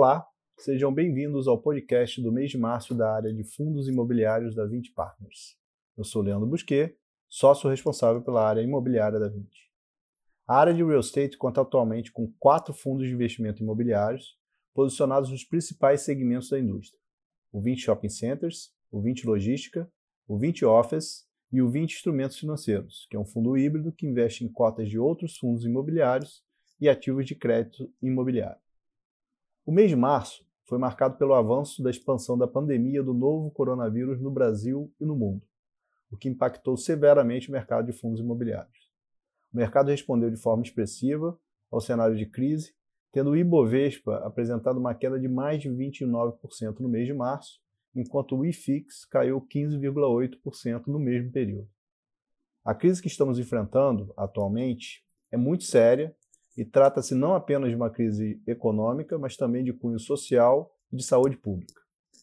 Olá, sejam bem-vindos ao podcast do mês de março da área de fundos imobiliários da 20 Partners. Eu sou Leandro Busquet, sócio responsável pela área imobiliária da 20. A área de real estate conta atualmente com quatro fundos de investimento imobiliários posicionados nos principais segmentos da indústria: o 20 Shopping Centers, o 20 Logística, o 20 Office e o 20 Instrumentos Financeiros, que é um fundo híbrido que investe em cotas de outros fundos imobiliários e ativos de crédito imobiliário. O mês de março foi marcado pelo avanço da expansão da pandemia do novo coronavírus no Brasil e no mundo, o que impactou severamente o mercado de fundos imobiliários. O mercado respondeu de forma expressiva ao cenário de crise, tendo o Ibovespa apresentado uma queda de mais de 29% no mês de março, enquanto o IFIX caiu 15,8% no mesmo período. A crise que estamos enfrentando atualmente é muito séria e trata-se não apenas de uma crise econômica, mas também de cunho social e de saúde pública.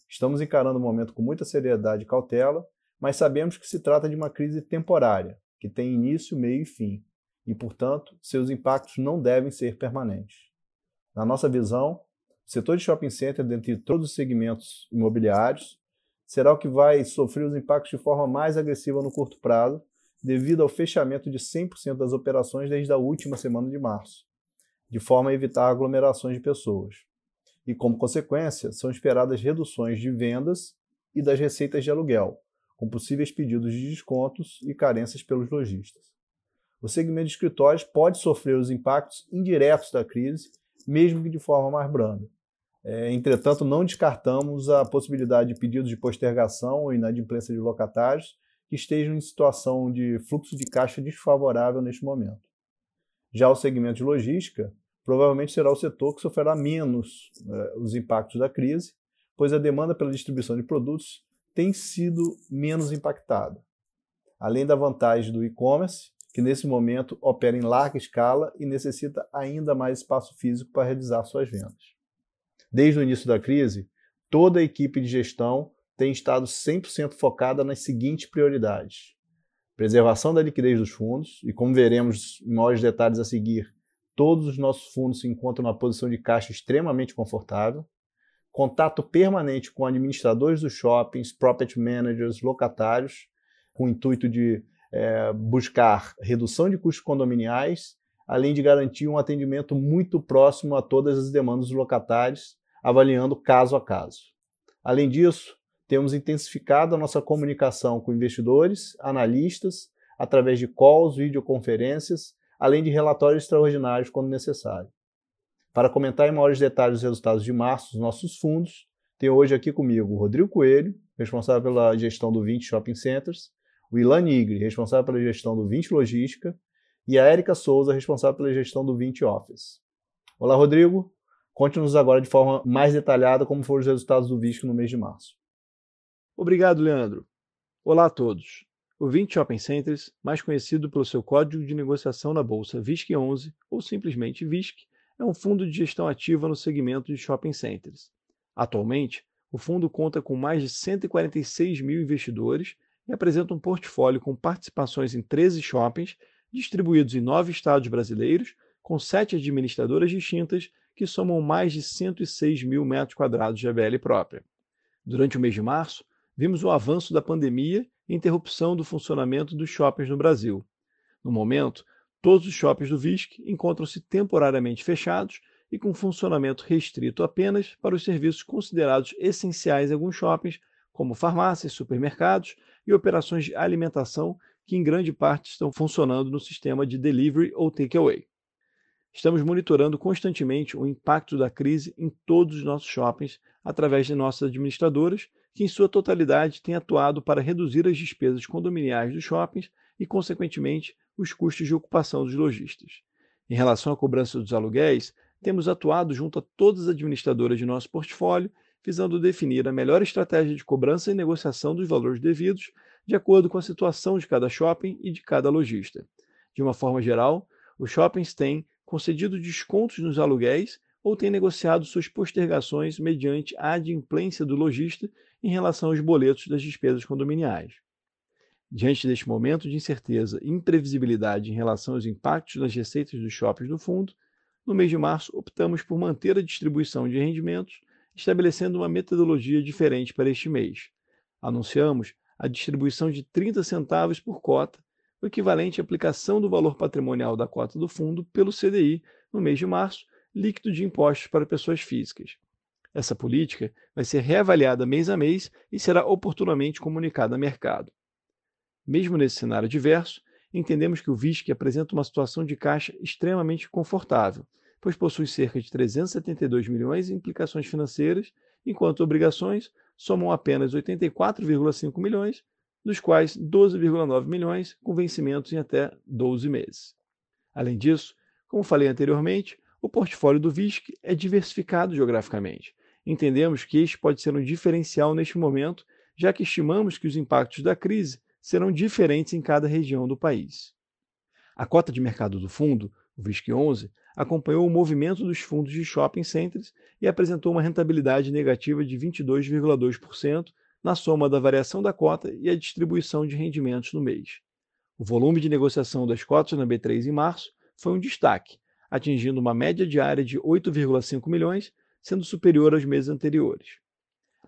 Estamos encarando o momento com muita seriedade e cautela, mas sabemos que se trata de uma crise temporária, que tem início, meio e fim, e, portanto, seus impactos não devem ser permanentes. Na nossa visão, o setor de shopping center, dentre todos os segmentos imobiliários, será o que vai sofrer os impactos de forma mais agressiva no curto prazo, devido ao fechamento de 100% das operações desde a última semana de março, de forma a evitar aglomerações de pessoas. E, como consequência, são esperadas reduções de vendas e das receitas de aluguel, com possíveis pedidos de descontos e carências pelos lojistas. O segmento de escritórios pode sofrer os impactos indiretos da crise, mesmo que de forma mais branda. É, entretanto, não descartamos a possibilidade de pedidos de postergação ou inadimplência de locatários que estejam em situação de fluxo de caixa desfavorável neste momento. Já o segmento de logística provavelmente será o setor que sofrerá menos eh, os impactos da crise, pois a demanda pela distribuição de produtos tem sido menos impactada. Além da vantagem do e-commerce, que nesse momento opera em larga escala e necessita ainda mais espaço físico para realizar suas vendas. Desde o início da crise, toda a equipe de gestão tem estado 100% focada nas seguintes prioridades: preservação da liquidez dos fundos, e como veremos em maiores detalhes a seguir, todos os nossos fundos se encontram numa posição de caixa extremamente confortável, contato permanente com administradores dos shoppings, property managers, locatários, com o intuito de é, buscar redução de custos condominiais, além de garantir um atendimento muito próximo a todas as demandas dos locatários, avaliando caso a caso. Além disso, temos intensificado a nossa comunicação com investidores, analistas, através de calls, videoconferências, além de relatórios extraordinários quando necessário. Para comentar em maiores detalhes os resultados de março dos nossos fundos, tenho hoje aqui comigo o Rodrigo Coelho, responsável pela gestão do 20 Shopping Centers, o Ilan Nigri, responsável pela gestão do 20 Logística, e a Érica Souza, responsável pela gestão do 20 Office. Olá, Rodrigo. Conte-nos agora de forma mais detalhada como foram os resultados do VISC no mês de março. Obrigado, Leandro. Olá a todos. O 20 Shopping Centers, mais conhecido pelo seu código de negociação na bolsa VISC11 ou simplesmente VISC, é um fundo de gestão ativa no segmento de shopping centers. Atualmente, o fundo conta com mais de 146 mil investidores e apresenta um portfólio com participações em 13 shoppings, distribuídos em nove estados brasileiros, com sete administradoras distintas que somam mais de 106 mil metros quadrados de ABL própria. Durante o mês de março, vimos o avanço da pandemia e interrupção do funcionamento dos shoppings no Brasil. No momento, todos os shoppings do VISC encontram-se temporariamente fechados e com funcionamento restrito apenas para os serviços considerados essenciais em alguns shoppings, como farmácias, supermercados e operações de alimentação que em grande parte estão funcionando no sistema de delivery ou takeaway. Estamos monitorando constantemente o impacto da crise em todos os nossos shoppings através de nossas administradoras que em sua totalidade tem atuado para reduzir as despesas condominiais dos shoppings e, consequentemente, os custos de ocupação dos lojistas. Em relação à cobrança dos aluguéis, temos atuado junto a todas as administradoras de nosso portfólio, visando definir a melhor estratégia de cobrança e negociação dos valores devidos, de acordo com a situação de cada shopping e de cada lojista. De uma forma geral, os shoppings têm concedido descontos nos aluguéis ou têm negociado suas postergações mediante a adimplência do lojista em relação aos boletos das despesas condominiais. Diante deste momento de incerteza e imprevisibilidade em relação aos impactos das receitas dos shoppings do fundo, no mês de março optamos por manter a distribuição de rendimentos, estabelecendo uma metodologia diferente para este mês. Anunciamos a distribuição de 30 centavos por cota, o equivalente à aplicação do valor patrimonial da cota do fundo pelo CDI no mês de março, líquido de impostos para pessoas físicas. Essa política vai ser reavaliada mês a mês e será oportunamente comunicada ao mercado. Mesmo nesse cenário diverso, entendemos que o VISC apresenta uma situação de caixa extremamente confortável, pois possui cerca de 372 milhões em implicações financeiras, enquanto obrigações somam apenas 84,5 milhões, dos quais 12,9 milhões com vencimentos em até 12 meses. Além disso, como falei anteriormente, o portfólio do VISC é diversificado geograficamente. Entendemos que este pode ser um diferencial neste momento, já que estimamos que os impactos da crise serão diferentes em cada região do país. A cota de mercado do fundo, o VISC 11, acompanhou o movimento dos fundos de shopping centers e apresentou uma rentabilidade negativa de 22,2% na soma da variação da cota e a distribuição de rendimentos no mês. O volume de negociação das cotas na B3 em março foi um destaque, atingindo uma média diária de 8,5 milhões, sendo superior aos meses anteriores.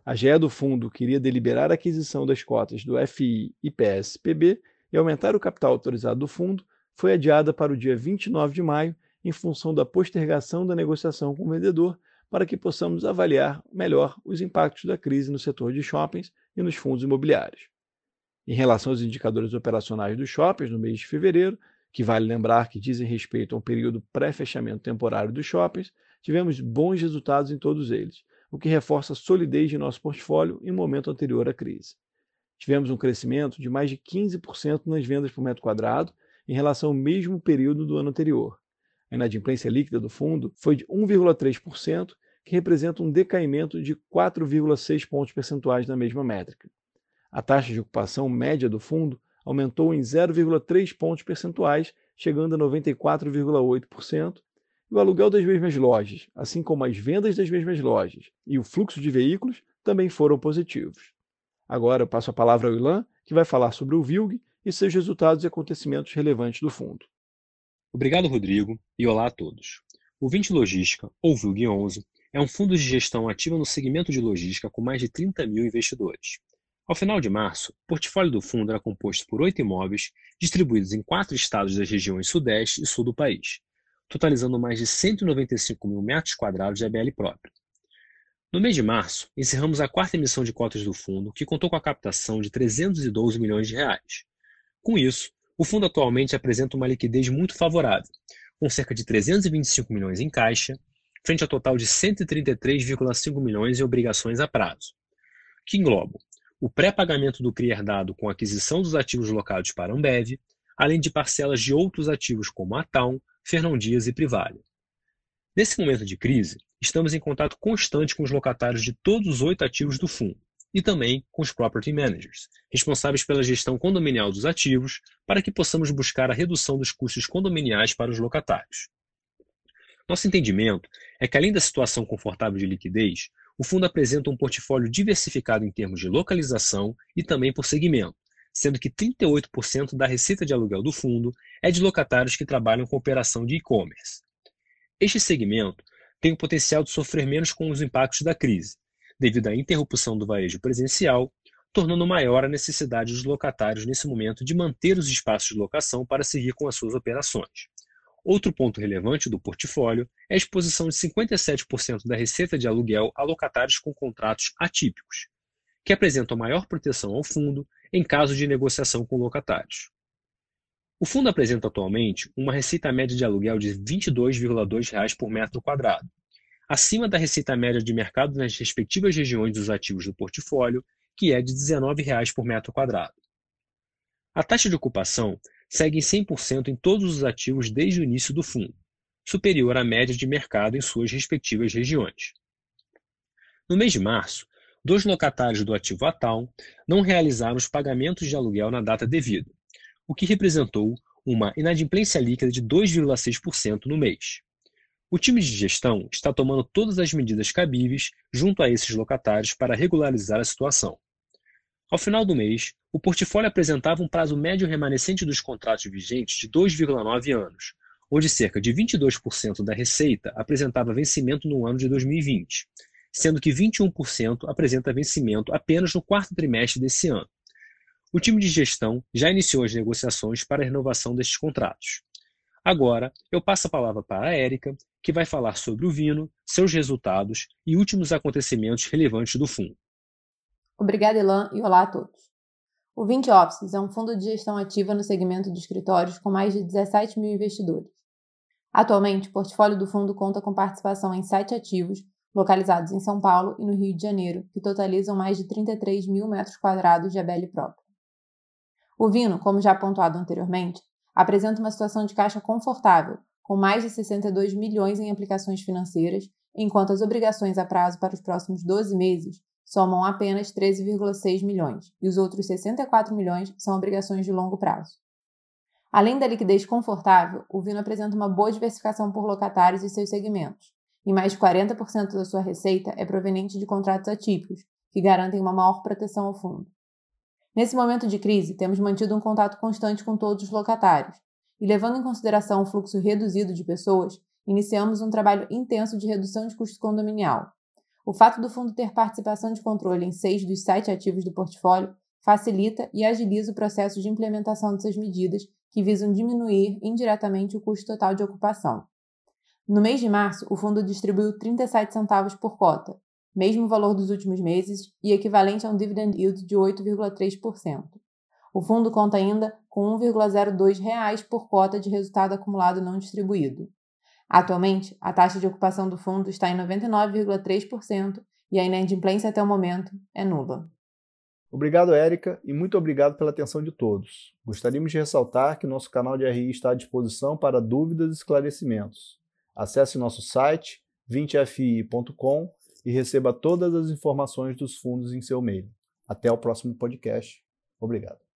A GE do fundo queria deliberar a aquisição das cotas do FI e PSPB e aumentar o capital autorizado do fundo, foi adiada para o dia 29 de maio, em função da postergação da negociação com o vendedor, para que possamos avaliar melhor os impactos da crise no setor de shoppings e nos fundos imobiliários. Em relação aos indicadores operacionais dos shoppings no mês de fevereiro, que vale lembrar que dizem respeito a um período pré-fechamento temporário dos shoppings, tivemos bons resultados em todos eles, o que reforça a solidez de nosso portfólio em momento anterior à crise. Tivemos um crescimento de mais de 15% nas vendas por metro quadrado em relação ao mesmo período do ano anterior. A inadimplência líquida do fundo foi de 1,3%, que representa um decaimento de 4,6 pontos percentuais na mesma métrica. A taxa de ocupação média do fundo aumentou em 0,3 pontos percentuais, chegando a 94,8%, e o aluguel das mesmas lojas, assim como as vendas das mesmas lojas e o fluxo de veículos também foram positivos. Agora eu passo a palavra ao Ilan, que vai falar sobre o VILG e seus resultados e acontecimentos relevantes do fundo. Obrigado, Rodrigo, e olá a todos. O 20 Logística, ou VILG 11, é um fundo de gestão ativo no segmento de logística com mais de 30 mil investidores. Ao final de março, o portfólio do fundo era composto por oito imóveis distribuídos em quatro estados das regiões Sudeste e Sul do país, totalizando mais de 195 mil metros quadrados de ABL próprio. No mês de março, encerramos a quarta emissão de cotas do fundo, que contou com a captação de 312 milhões de reais. Com isso, o fundo atualmente apresenta uma liquidez muito favorável, com cerca de 325 milhões em caixa, frente ao total de 133,5 milhões em obrigações a prazo, que englobam o pré-pagamento do CRI herdado com aquisição dos ativos locados para Ambev, além de parcelas de outros ativos como a Town, Fernão Dias e Privale. Nesse momento de crise, estamos em contato constante com os locatários de todos os oito ativos do fundo e também com os property managers, responsáveis pela gestão condominial dos ativos, para que possamos buscar a redução dos custos condominiais para os locatários. Nosso entendimento é que, além da situação confortável de liquidez, o fundo apresenta um portfólio diversificado em termos de localização e também por segmento, sendo que 38% da receita de aluguel do fundo é de locatários que trabalham com operação de e-commerce. Este segmento tem o potencial de sofrer menos com os impactos da crise, devido à interrupção do varejo presencial, tornando maior a necessidade dos locatários nesse momento de manter os espaços de locação para seguir com as suas operações. Outro ponto relevante do portfólio é a exposição de 57% da receita de aluguel a locatários com contratos atípicos, que apresentam maior proteção ao fundo em caso de negociação com locatários. O fundo apresenta atualmente uma receita média de aluguel de R$ 22,2 por metro quadrado, acima da receita média de mercado nas respectivas regiões dos ativos do portfólio, que é de R$ 19 por metro quadrado. A taxa de ocupação segue em 100% em todos os ativos desde o início do fundo, superior à média de mercado em suas respectivas regiões. No mês de março, dois locatários do ativo Atal não realizaram os pagamentos de aluguel na data devida, o que representou uma inadimplência líquida de 2,6% no mês. O time de gestão está tomando todas as medidas cabíveis junto a esses locatários para regularizar a situação. Ao final do mês, o portfólio apresentava um prazo médio remanescente dos contratos vigentes de 2,9 anos, onde cerca de 22% da receita apresentava vencimento no ano de 2020, sendo que 21% apresenta vencimento apenas no quarto trimestre desse ano. O time de gestão já iniciou as negociações para a renovação destes contratos. Agora, eu passo a palavra para a Érica, que vai falar sobre o Vino, seus resultados e últimos acontecimentos relevantes do fundo. Obrigada, Elan, e olá a todos. O 20 Offices é um fundo de gestão ativa no segmento de escritórios com mais de 17 mil investidores. Atualmente, o portfólio do fundo conta com participação em sete ativos, localizados em São Paulo e no Rio de Janeiro, que totalizam mais de 33 mil metros quadrados de ABL própria. O Vino, como já pontuado anteriormente, apresenta uma situação de caixa confortável, com mais de 62 milhões em aplicações financeiras, enquanto as obrigações a prazo para os próximos 12 meses somam apenas 13,6 milhões, e os outros 64 milhões são obrigações de longo prazo. Além da liquidez confortável, o Vino apresenta uma boa diversificação por locatários e seus segmentos, e mais de 40% da sua receita é proveniente de contratos atípicos, que garantem uma maior proteção ao fundo. Nesse momento de crise, temos mantido um contato constante com todos os locatários, e levando em consideração o fluxo reduzido de pessoas, iniciamos um trabalho intenso de redução de custo condominial. O fato do fundo ter participação de controle em seis dos sete ativos do portfólio facilita e agiliza o processo de implementação dessas medidas que visam diminuir indiretamente o custo total de ocupação. No mês de março, o fundo distribuiu 37 centavos por cota, mesmo valor dos últimos meses e equivalente a um dividend yield de 8,3%. O fundo conta ainda com R$ 1,02 por cota de resultado acumulado não distribuído. Atualmente, a taxa de ocupação do fundo está em 99,3% e a inadimplência até o momento é nula. Obrigado, Érica, e muito obrigado pela atenção de todos. Gostaríamos de ressaltar que nosso canal de RI está à disposição para dúvidas e esclarecimentos. Acesse nosso site 20fi.com e receba todas as informações dos fundos em seu e-mail. Até o próximo podcast. Obrigado.